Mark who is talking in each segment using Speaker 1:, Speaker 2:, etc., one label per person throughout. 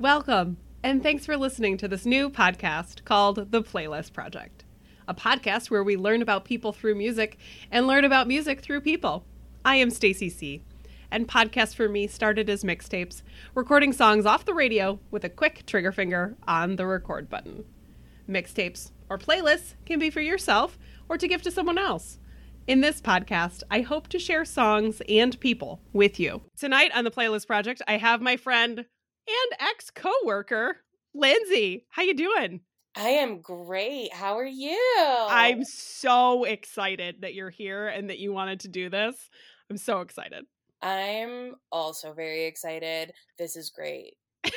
Speaker 1: Welcome, and thanks for listening to this new podcast called The Playlist Project, a podcast where we learn about people through music and learn about music through people. I am Stacy C, and Podcast for Me started as mixtapes, recording songs off the radio with a quick trigger finger on the record button. Mixtapes or playlists can be for yourself or to give to someone else. In this podcast, I hope to share songs and people with you. Tonight on the Playlist Project, I have my friend and ex co-worker, Lindsay. How you doing?
Speaker 2: I am great. How are you?
Speaker 1: I'm so excited that you're here and that you wanted to do this. I'm so excited.
Speaker 2: I'm also very excited. This is great.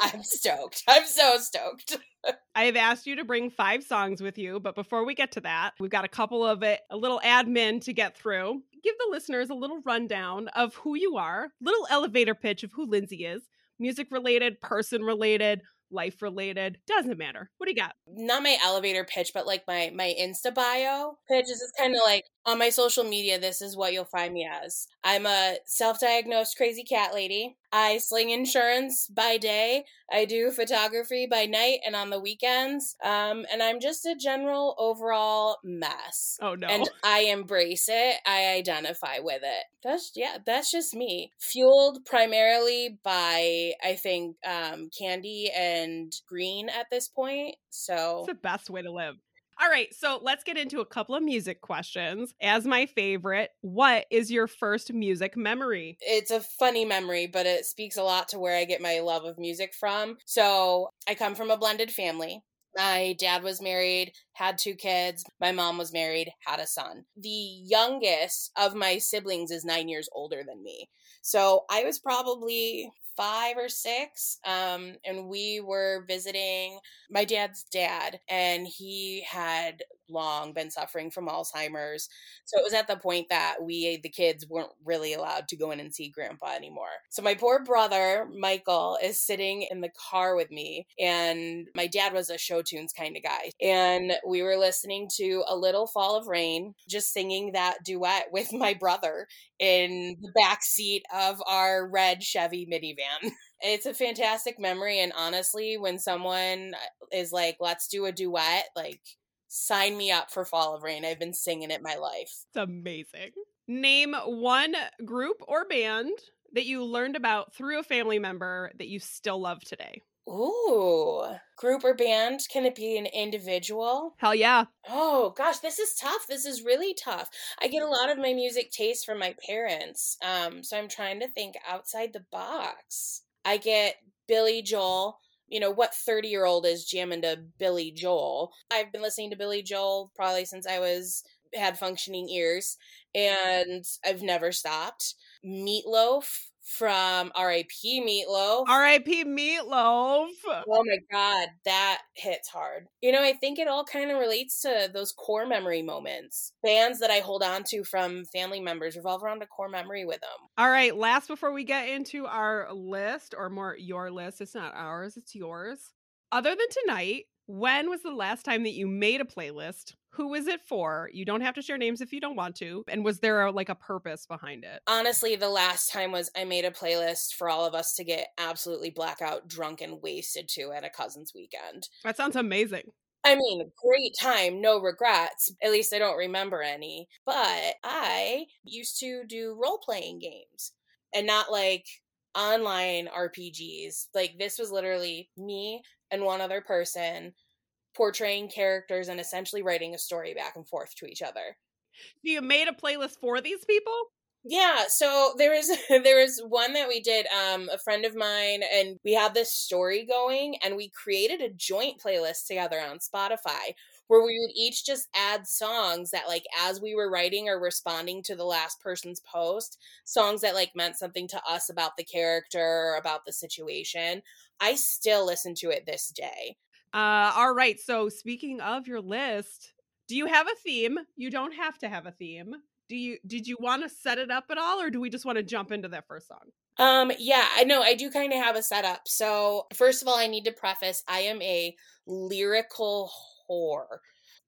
Speaker 2: I'm stoked. I'm so stoked.
Speaker 1: I have asked you to bring five songs with you, but before we get to that, we've got a couple of it, a little admin to get through. Give the listeners a little rundown of who you are, little elevator pitch of who Lindsay is, music related, person related, life related, doesn't matter. What do you got?
Speaker 2: Not my elevator pitch, but like my my Insta bio pitch is kind of like on my social media. This is what you'll find me as. I'm a self-diagnosed crazy cat lady. I sling insurance by day. I do photography by night and on the weekends. Um, and I'm just a general overall mess.
Speaker 1: Oh no.
Speaker 2: And I embrace it. I identify with it. That's yeah, that's just me. Fueled primarily by I think um candy and green at this point. So
Speaker 1: It's the best way to live. All right, so let's get into a couple of music questions. As my favorite, what is your first music memory?
Speaker 2: it's a funny memory, but it speaks a lot to where I get my love of music from. So I come from a blended family. My dad was married, had two kids. My mom was married, had a son. The youngest of my siblings is nine years older than me. So I was probably five or six. Um, and we were visiting my dad's dad, and he had long been suffering from Alzheimer's. So it was at the point that we, the kids, weren't really allowed to go in and see grandpa anymore. So my poor brother, Michael, is sitting in the car with me, and my dad was a show tunes kind of guy. And we were listening to A Little Fall of Rain, just singing that duet with my brother in the back seat of our red Chevy minivan. It's a fantastic memory. And honestly, when someone is like, let's do a duet, like, sign me up for Fall of Rain. I've been singing it my life.
Speaker 1: It's amazing. Name one group or band that you learned about through a family member that you still love today.
Speaker 2: Ooh, group or band? Can it be an individual?
Speaker 1: Hell yeah.
Speaker 2: Oh gosh, this is tough. This is really tough. I get a lot of my music taste from my parents, um, so I'm trying to think outside the box. I get Billy Joel. You know, what 30 year old is jamming to Billy Joel? I've been listening to Billy Joel probably since I was had functioning ears, and I've never stopped. Meatloaf from R.I.P. Meatloaf.
Speaker 1: R.I.P. Meatloaf.
Speaker 2: Oh my god, that hits hard. You know, I think it all kind of relates to those core memory moments. Bands that I hold on to from family members revolve around a core memory with them.
Speaker 1: All right, last before we get into our list, or more your list, it's not ours, it's yours. Other than tonight, when was the last time that you made a playlist? Who was it for? You don't have to share names if you don't want to. And was there a, like a purpose behind it?
Speaker 2: Honestly, the last time was I made a playlist for all of us to get absolutely blackout drunk and wasted to at a cousin's weekend.
Speaker 1: That sounds amazing.
Speaker 2: I mean, great time, no regrets. At least I don't remember any. But I used to do role playing games and not like online RPGs. Like, this was literally me and one other person portraying characters and essentially writing a story back and forth to each other.
Speaker 1: You made a playlist for these people?
Speaker 2: Yeah, so there was there was one that we did um a friend of mine and we had this story going and we created a joint playlist together on Spotify where we would each just add songs that like as we were writing or responding to the last person's post, songs that like meant something to us about the character or about the situation. I still listen to it this day.
Speaker 1: Uh, all right. So speaking of your list, do you have a theme? You don't have to have a theme. Do you? Did you want to set it up at all, or do we just want to jump into that first song?
Speaker 2: Um, yeah, I know I do kind of have a setup. So, first of all, I need to preface I am a lyrical whore.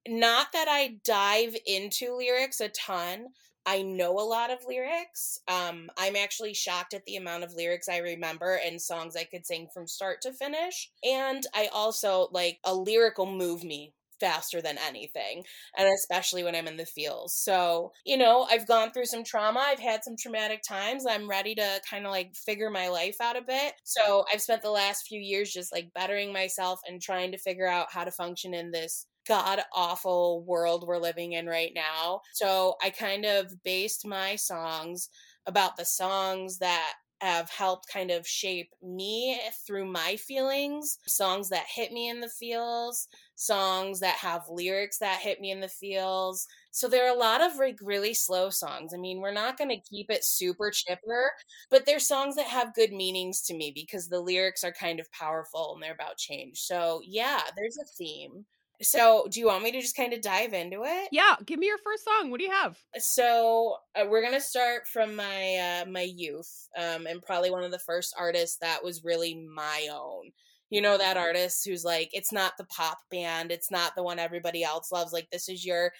Speaker 2: Not that I dive into lyrics a ton, I know a lot of lyrics. Um, I'm actually shocked at the amount of lyrics I remember and songs I could sing from start to finish. And I also like a lyrical move me faster than anything and especially when i'm in the feels so you know i've gone through some trauma i've had some traumatic times i'm ready to kind of like figure my life out a bit. So i've spent the last few years just like bettering myself and trying to figure out how to function in this god awful world we're living in right now. So i kind of based my songs about the songs that have helped kind of shape me through my feelings, songs that hit me in the feels, songs that have lyrics that hit me in the feels. So there are a lot of like really slow songs. I mean, we're not going to keep it super chipper, but there's songs that have good meanings to me because the lyrics are kind of powerful and they're about change. So yeah, there's a theme. So, do you want me to just kind of dive into it?
Speaker 1: Yeah, give me your first song. What do you have?
Speaker 2: So, uh, we're gonna start from my uh, my youth, um, and probably one of the first artists that was really my own. You know that artist who's like, it's not the pop band, it's not the one everybody else loves. Like, this is your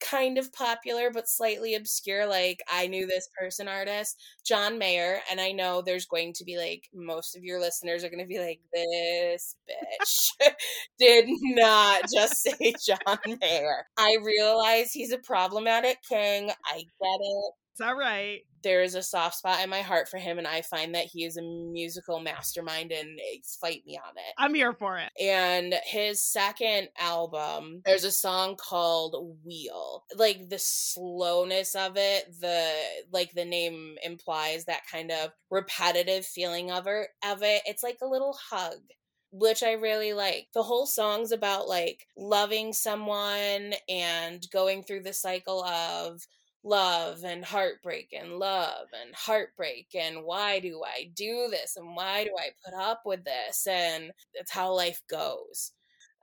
Speaker 2: kind of popular but slightly obscure like i knew this person artist john mayer and i know there's going to be like most of your listeners are going to be like this bitch did not just say john mayer. I realize he's a problematic king. I get it
Speaker 1: it's all right
Speaker 2: there is a soft spot in my heart for him and i find that he is a musical mastermind and fight me on it.
Speaker 1: I'm here for it.
Speaker 2: And his second album there's a song called wheel. Like the slowness of it the like the name implies that kind of repetitive feeling of it of it. It's like a little hug which I really like. The whole song's about like loving someone and going through the cycle of love and heartbreak and love and heartbreak and why do I do this and why do I put up with this and it's how life goes.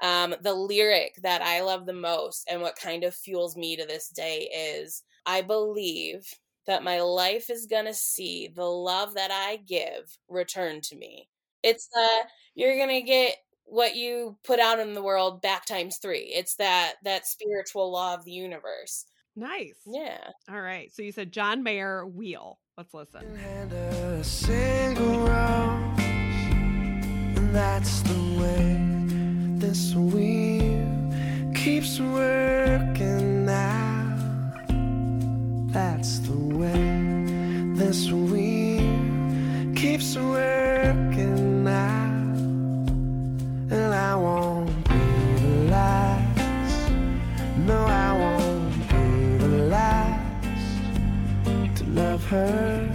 Speaker 2: Um, the lyric that I love the most and what kind of fuels me to this day is I believe that my life is gonna see the love that I give return to me. It's that you're gonna get what you put out in the world back times three. It's that that spiritual law of the universe.
Speaker 1: Nice.
Speaker 2: Yeah.
Speaker 1: All right. So you said John Mayer Wheel. Let's listen.
Speaker 3: And a single rose, and that's the way this wheel keeps working out. That's the way this wheel keeps working her.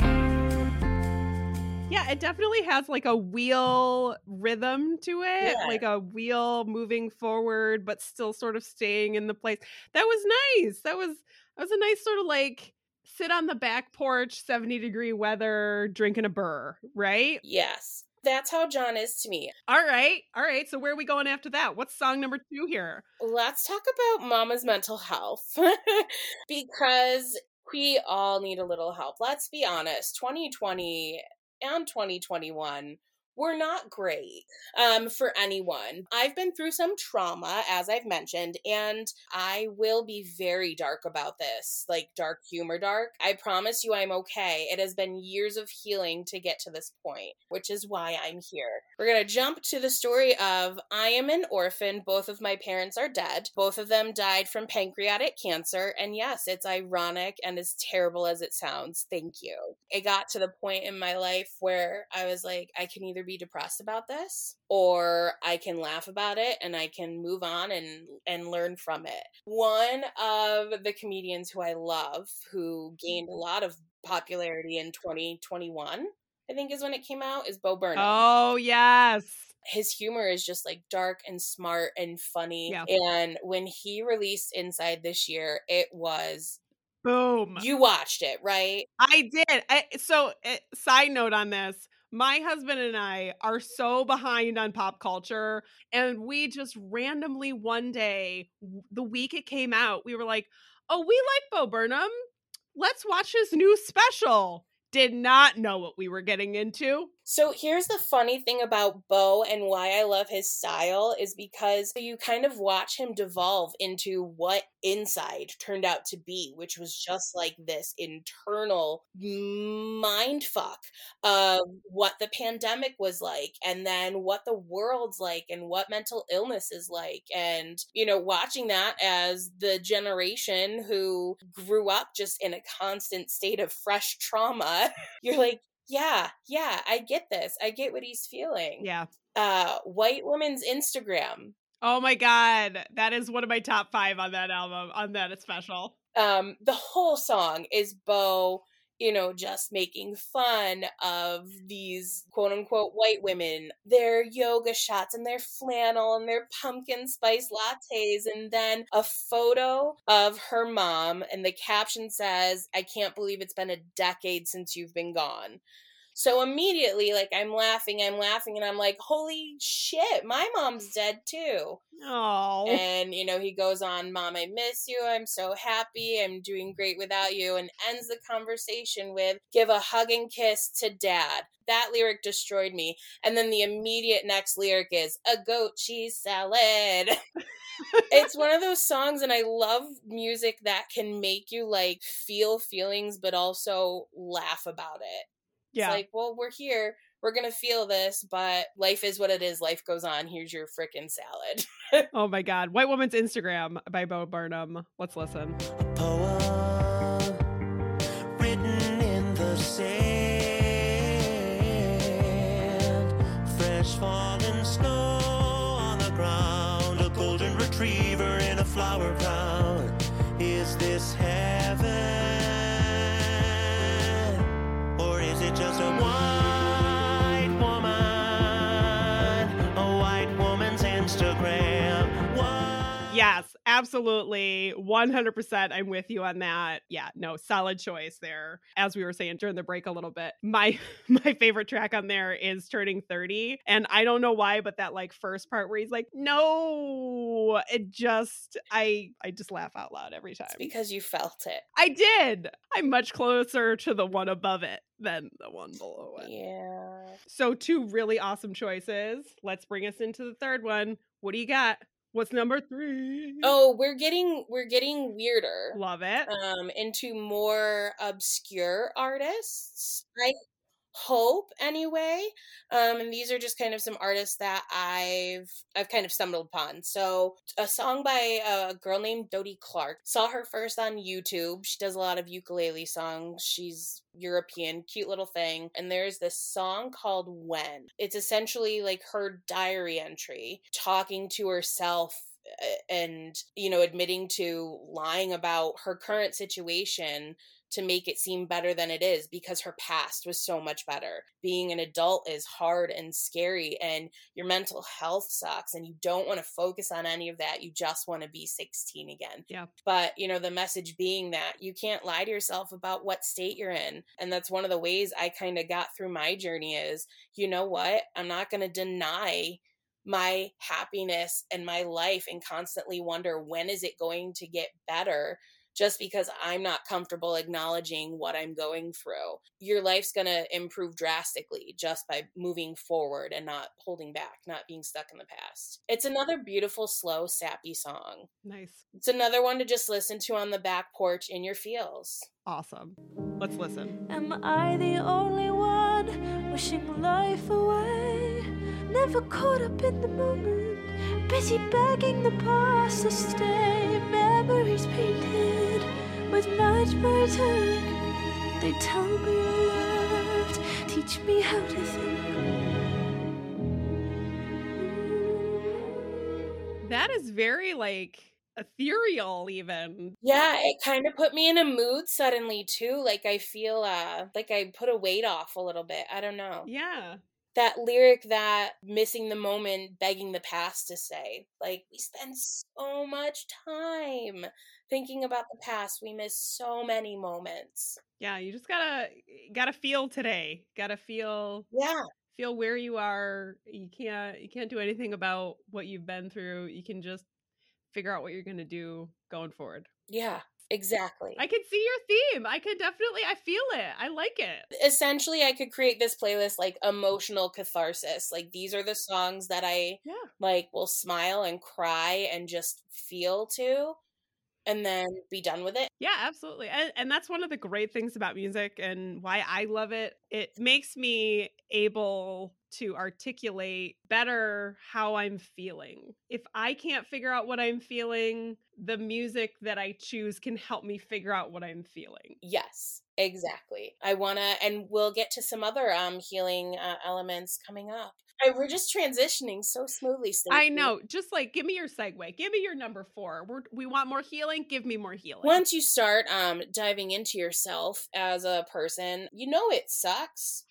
Speaker 1: Yeah, it definitely has like a wheel rhythm to it,
Speaker 2: Yeah.
Speaker 1: like a wheel moving forward, but still sort of staying in the place. That was nice. That was that was a nice sort of like sit on the back porch, 70 degree weather, drinking a burr, right?
Speaker 2: Yes. That's how John is to me.
Speaker 1: All right. All right. So where are we going after that? What's song number two here?
Speaker 2: Let's talk about mama's mental health because we all need a little help. Let's be honest 2020 and 2021 were not great um, for anyone. I've been through some trauma, as I've mentioned, and I will be very dark about this like dark humor dark. I promise you I'm okay. It has been years of healing to get to this point, which is why I'm here. We're going to jump to the story of I am an orphan. Both of my parents are dead. Both of them died from pancreatic cancer. And yes, it's ironic and as terrible as it sounds. Thank you. It got to the point in my life where I was like, I can either be depressed about this or I can laugh about it and I can move on and and learn from it. One of the comedians who I love who gained a lot of popularity in 2021 I think is when it came out, is Bo Burnham.
Speaker 1: Oh, yes.
Speaker 2: His humor is just like dark and smart and funny.
Speaker 1: Yeah.
Speaker 2: And when he released Inside this year, it was
Speaker 1: Boom.
Speaker 2: you watched it, right?
Speaker 1: I did. I, so, uh, side note on this my husband and I are so behind on pop culture. And we just randomly one day, the week it came out, we were like, oh, we like Bo Burnham. Let's watch his new special. Did not know what we were getting into.
Speaker 2: So here's the funny thing about Bo and why I love his style is because you kind of watch him devolve into what Inside turned out to be, which was just like this internal mind fuck of what the pandemic was like and then what the world's like and what mental illness is like. And, you know, watching that as the generation who grew up just in a constant state of fresh trauma, you're like, yeah, yeah, I get this. I get what he's feeling.
Speaker 1: Yeah.
Speaker 2: Uh, White Woman's Instagram.
Speaker 1: Oh my god, that is one of my top five on that album, on that special.
Speaker 2: Um, the whole song is Bo, you know, just making fun of these quote unquote white women, their yoga shots and their flannel and their pumpkin spice lattes, and then a photo of her mom, and the caption says, I can't believe it's been a decade since you've been gone. So immediately, like, I'm laughing, I'm laughing, and I'm like, holy shit, my mom's dead too.
Speaker 1: Oh.
Speaker 2: And, you know, he goes on, Mom, I miss you. I'm so happy. I'm doing great without you. And ends the conversation with, Give a hug and kiss to dad. That lyric destroyed me. And then the immediate next lyric is, A goat cheese salad. it's one of those songs, and I love music that can make you like feel feelings, but also laugh about it.
Speaker 1: Yeah.
Speaker 2: It's like, well, we're here. We're going to feel this, but life is what it is. Life goes on. Here's your freaking salad.
Speaker 1: oh my god. White Woman's Instagram by Bo Burnham. Let's listen. Absolutely. 100% I'm with you on that. Yeah, no, solid choice there. As we were saying during the break a little bit. My my favorite track on there is Turning 30, and I don't know why but that like first part where he's like, "No." It just I I just laugh out loud every time.
Speaker 2: It's because you felt it.
Speaker 1: I did. I'm much closer to the one above it than the one below it.
Speaker 2: Yeah.
Speaker 1: So two really awesome choices. Let's bring us into the third one. What do you got? What's number 3?
Speaker 2: Oh, we're getting we're getting weirder.
Speaker 1: love it.
Speaker 2: Um, into more obscure artists. I hope anyway. Um, and these are just kind of some artists that I've I've kind of stumbled upon. So a song by a girl named Dodie Clark. Saw her first on YouTube. She does a lot of ukulele songs. She's European, cute little thing. And there's this song called When. It's essentially like her diary entry, talking to herself uh, and you know admitting to lying about her current situation to make it seem better than it is because her past was so much better. Being an adult is hard and scary, and your mental health sucks, and you don't want to focus on any of that. You just want to be 16 again.
Speaker 1: Yeah.
Speaker 2: But, you know, the message being that you can't lie to yourself about what state you're in. And that's one of the ways I kind of got through my journey is, you know what? I'm not going to deny my happiness and my life and constantly wonder when is it going to get better just because I'm not comfortable acknowledging what I'm going through. Your life's going to improve drastically just by moving forward and not holding back, not being stuck in the past. It's another beautiful, slow, sappy song.
Speaker 1: Nice.
Speaker 2: It's another one to just listen to on the back porch in your feels.
Speaker 1: Awesome. Let's listen.
Speaker 4: Am I the only one wishing life away? Never caught up in the moment, busy begging the past to stay. Memories painted with nightmares hung. They tell me I loved, teach me how to think.
Speaker 1: That is very like ethereal even.
Speaker 2: Yeah, it kind of put me in a mood suddenly too. Like I feel uh like I put a weight off a little bit. I don't know.
Speaker 1: Yeah.
Speaker 2: That lyric that missing the moment begging the past to say like we spend so much time thinking about the past we miss so many moments
Speaker 1: Yeah, you just got to eh, got to feel today. Got to feel
Speaker 2: yeah
Speaker 1: feel where you are. You can't you can't do anything about what you've been through. You can just figure out what you're to do going forward.
Speaker 2: yeah exactly.
Speaker 1: I can see your theme. I can definitely I feel it. I like it.
Speaker 2: Essentially, I could create this playlist like emotional catharsis. Like these are the songs that I
Speaker 1: Yeah.
Speaker 2: like will smile and cry and just feel to and then be done with it.
Speaker 1: Yeah, absolutely. And, and that's one of the great things about music and why I love it. It makes me able to articulate better how I'm feeling. If I can't figure out what I'm feeling, the music that I choose can help me figure out what I'm feeling.
Speaker 2: Yes, exactly. I want to and we'll get to some other um healing uh, elements coming up. I, we're just transitioning so smoothly.
Speaker 1: I know. Just like give me your segue. Give me your number 4. We're, we want more healing. Give me more healing.
Speaker 2: Once you start um diving into yourself as a person, you know it sucks,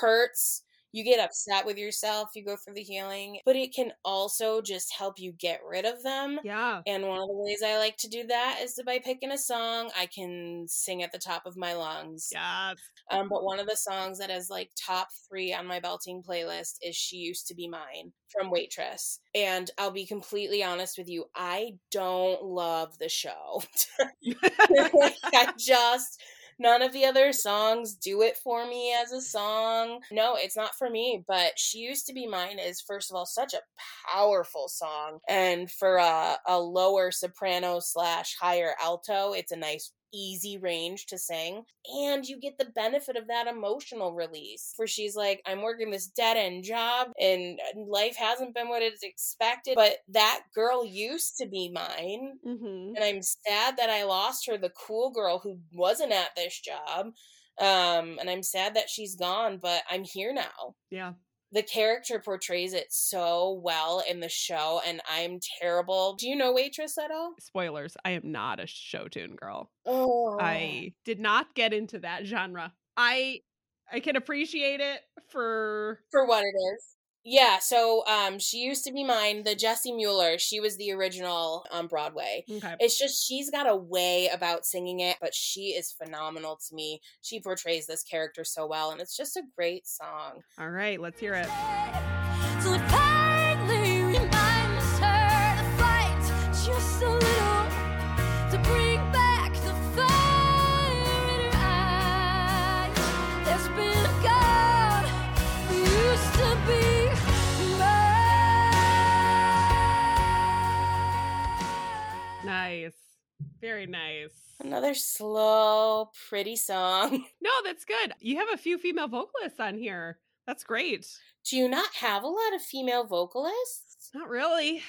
Speaker 2: hurts, you get upset with yourself, you go through the healing, but it can also just help you get rid of them.
Speaker 1: yeah.
Speaker 2: And one of the ways I like to do that is by picking a song I can sing at the top of my lungs.
Speaker 1: Yes.
Speaker 2: Um, but one of the songs that is like top three on my belting playlist is She Used to Be Mine from Waitress. And I'll be completely honest with you, I don't love the show. like, I just none of the other songs do it for me as a song. No, it's not for me, but She Used to Be Mine is first of all such a powerful song. And for a, a lower soprano slash higher alto, it's a nice easy range to sing and you get the benefit of that emotional release where she's like i'm working this dead end job and life hasn't been what it's expected but that girl used to be mine
Speaker 1: Mhm.
Speaker 2: and I'm sad that I lost her, the cool girl who wasn't at this job. Um, and I'm sad that she's gone, but I'm here now.
Speaker 1: Yeah.
Speaker 2: The character portrays it so well in the show, and I'm terrible. Do you know Waitress at all?
Speaker 1: Spoilers. I am not a show tune girl.
Speaker 2: Oh,
Speaker 1: I did not get into that genre. I I can appreciate it for
Speaker 2: for what it is. Yeah, so um, she used to be mine. The Jessie Mueller, she was the original on Broadway.
Speaker 1: okay.
Speaker 2: It's just she's got a way about singing it, but she is phenomenal to me. She portrays this character so well, and it's just a great song.
Speaker 1: All right, let's hear it.
Speaker 2: Slow, pretty song.
Speaker 1: No, that's good. You have a few female vocalists on here. That's great.
Speaker 2: Do you not have a lot of female vocalists?
Speaker 1: Not really.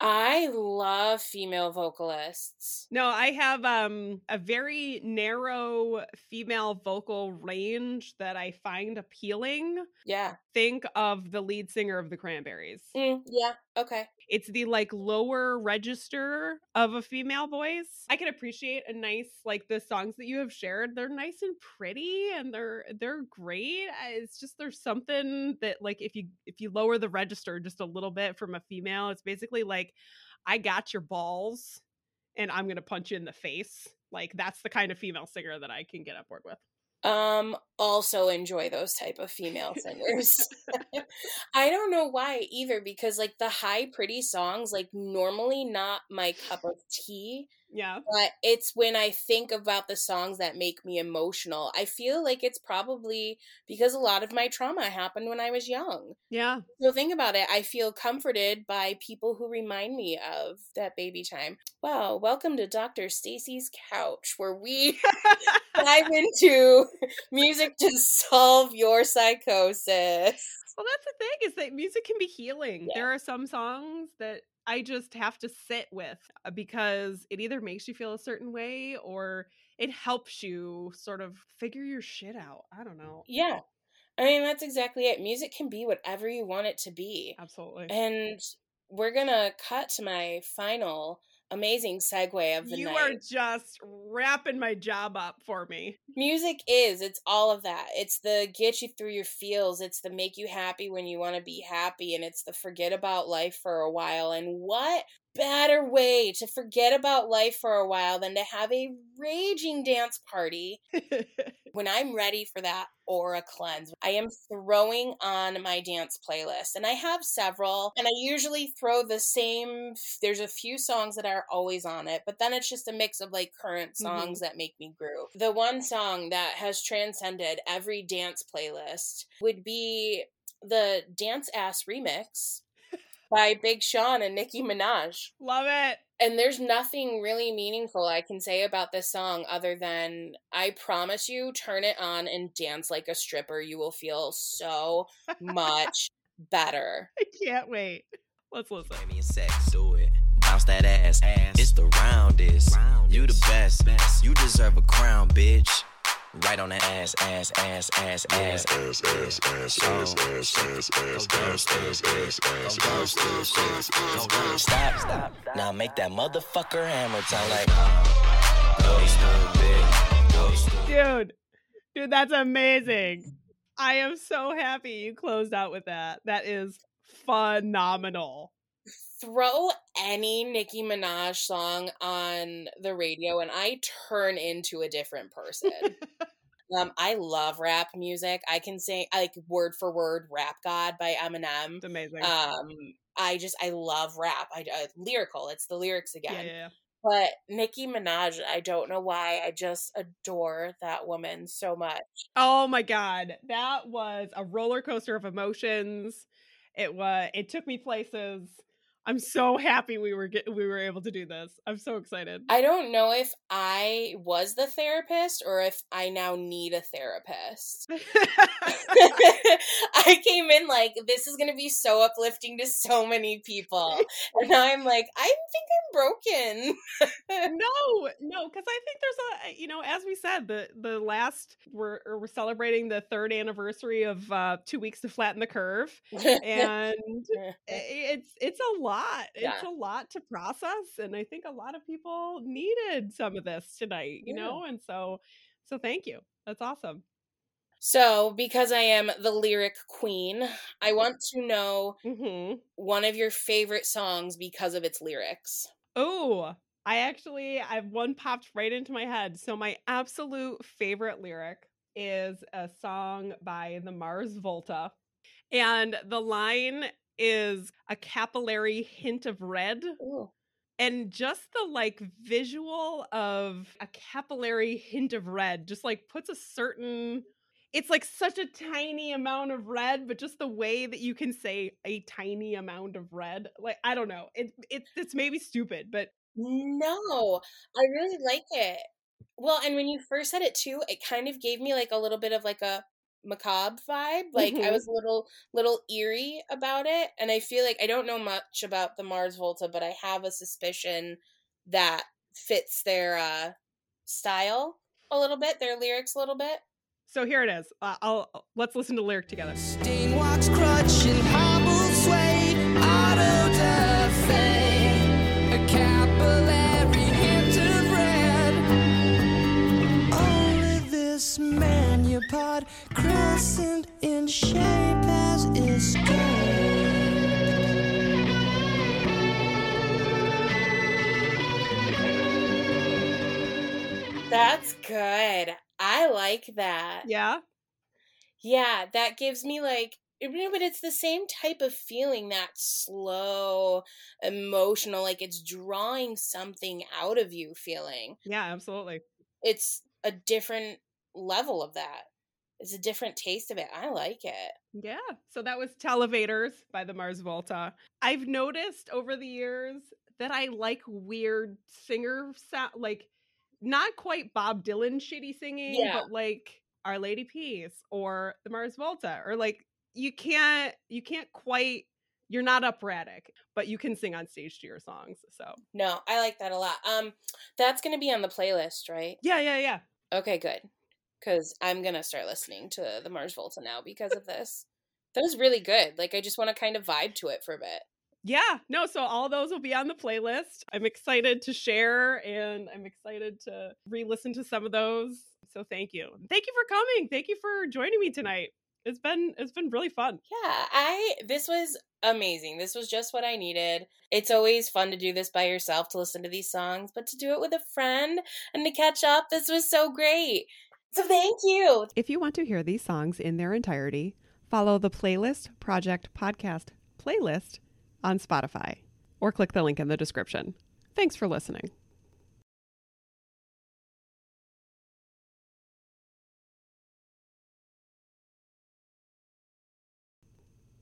Speaker 2: I love female vocalists.
Speaker 1: No, I have um a very narrow female vocal range that I find appealing.
Speaker 2: Yeah.
Speaker 1: Think of the lead singer of the Cranberries.
Speaker 2: Mm, yeah. Okay.
Speaker 1: It's the like lower register of a female voice. I can appreciate a nice like the songs that you have shared. They're nice and pretty and they're they're great. It's just there's something that like if you if you lower the register just a little bit from a female, it's basically like I got your balls and I'm going to punch you in the face. Like that's the kind of female singer that I can get on board with.
Speaker 2: Um, also enjoy those type of female singers. I don't know why either, because like the high pretty songs, like normally not my cup of tea.
Speaker 1: Yeah.
Speaker 2: But it's when I think about the songs that make me emotional. I feel like it's probably because a lot of my trauma happened when I was young.
Speaker 1: Yeah.
Speaker 2: So think about it. I feel comforted by people who remind me of that baby time. Wow, welcome to Dr. Stacy's couch where we dive into music to solve your psychosis.
Speaker 1: Well, that's the thing is that music can be healing.
Speaker 2: Yeah.
Speaker 1: There are some songs that I just have to sit with uh, because it either makes you feel a certain way or it helps you sort of figure your shit out. I don't know.
Speaker 2: Yeah. I mean, that's exactly it. Music can be whatever you want it to be.
Speaker 1: Absolutely.
Speaker 2: And we're going to cut to my final amazing segue of the
Speaker 1: You
Speaker 2: night.
Speaker 1: are just wrapping my job up for me.
Speaker 2: Music is, it's all of that. It's the get you through your feels, it's the make you happy when you want to be happy, and it's the forget about life for a while. And what better way to forget about life for a while than to have a raging dance party when I'm ready for that aura cleanse, I am throwing on my dance playlist. And I have several, and I usually throw the same. There's a few songs that are always on it, but then it's just a mix of like current songs mm-hmm. that make me groove. The one song that has transcended every dance playlist would be the Dance Ass remix by Big Sean and Nicki Minaj.
Speaker 1: Love it.
Speaker 2: And there's nothing really meaningful I can say about this song other than I promise you, turn it on and dance like a stripper. You will feel so much better.
Speaker 1: I can't wait. Let's listen.
Speaker 5: Give me a sex, do it. Bounce that ass, ass. It's the roundest. You the best, best. You deserve a crown, bitch. Right on the ass, ass, ass, ass, ass.
Speaker 6: ass, ass, ass, ass, ass, ass, ass, ass, ass, ass, ass, ass, ass, ass, ass, ass.
Speaker 5: Stop, stop. Now make that motherfucker hammer sound like. Go stupid. Go stupid.
Speaker 1: Dude, dude, that's amazing. I am so happy you closed out with that. That is phenomenal.
Speaker 2: Throw any Nicki Minaj song on the radio and I turn into a different person. um, I love rap music. I can sing like word for word "Rap God" by Eminem.
Speaker 1: It's amazing.
Speaker 2: Um, I just I love rap. I uh, lyrical. It's the lyrics
Speaker 1: yeah,
Speaker 2: again.
Speaker 1: yeah, yeah.
Speaker 2: But Nicki Minaj, I don't know why. I just adore that woman so much.
Speaker 1: Oh my god, that was a roller coaster of emotions. It was. It took me places. I'm so happy we were get, we were able to do this. I'm so excited.
Speaker 2: I don't know if I was the therapist or if I now need a therapist. I came in like this is going to be so uplifting to so many people. And now I'm like I think I'm broken.
Speaker 1: no, no, because I think there's a you know, as we said, the the last we're we're celebrating the third anniversary of uh two weeks to flatten the curve, and it's it's a lot. It's
Speaker 2: Yeah.
Speaker 1: a lot to process, and I think a lot of people needed some of this tonight. You
Speaker 2: Yeah.
Speaker 1: know, and so so thank you. That's awesome.
Speaker 2: so, because I am the lyric queen, I want to know
Speaker 1: hmm
Speaker 2: one of your favorite songs because of its lyrics.
Speaker 1: Oh, I actually I have one popped right into my head. So my absolute favorite lyric is a song by the Mars Volta. And the line is a capillary hint of red.
Speaker 2: Ooh.
Speaker 1: And just the like visual of a capillary hint of red just like puts a certain it's like such a tiny amount of red, but just the way that you can say a tiny amount of red, like I don't know, it, it it's maybe stupid, but
Speaker 2: No, I really like it. Well, and when you first said it too, it kind of gave me like a little bit of like a macabre vibe. Like I
Speaker 1: Mhm.
Speaker 2: was a little little eerie about it, and I feel like I don't know much about the Mars Volta, but I have a suspicion that fits their uh style a little bit, their lyrics a little bit.
Speaker 1: So here it is. Uh, I'll let's listen to lyric together.
Speaker 7: Stain manupod, crescent in shape as is
Speaker 2: That's good. I like that.
Speaker 1: Yeah.
Speaker 2: Yeah, that gives me like you know, but it's the same type of feeling that slow, emotional, like it's drawing something out of you feeling.
Speaker 1: Yeah, absolutely.
Speaker 2: It's a different level of that. It's a different taste of it. I like it.
Speaker 1: Yeah. So that was Televators by the Mars Volta. I've noticed over the years that I like weird singer sound like not quite Bob Dylan shitty singing,
Speaker 2: Yeah.
Speaker 1: but like Our Lady Peace or the Mars Volta or like you can't you can't quite you're not operatic, but you can sing on stage to your songs. So
Speaker 2: No, I like that a lot. Um that's going to be on the playlist, right?
Speaker 1: yeah, yeah, yeah.
Speaker 2: Okay, good. Cuz I'm going to start listening to the Mars Volta now because of this. That was really good. Like I just want to kind of vibe to it for a bit.
Speaker 1: Yeah, no, so all those will be on the playlist. I'm excited to share and I'm excited to re listen to some of those. So thank you. Thank you for coming. Thank you for joining me tonight. It's been it's been really fun.
Speaker 2: Yeah, I this was amazing. This was just what I needed. It's always fun to do this by yourself to listen to these songs, but to do it with a friend and to catch up, this was so great. So thank you.
Speaker 1: If you want to hear these songs in their entirety, follow the Playlist Project podcast playlist on Spotify or click the link in the description. Thanks for listening.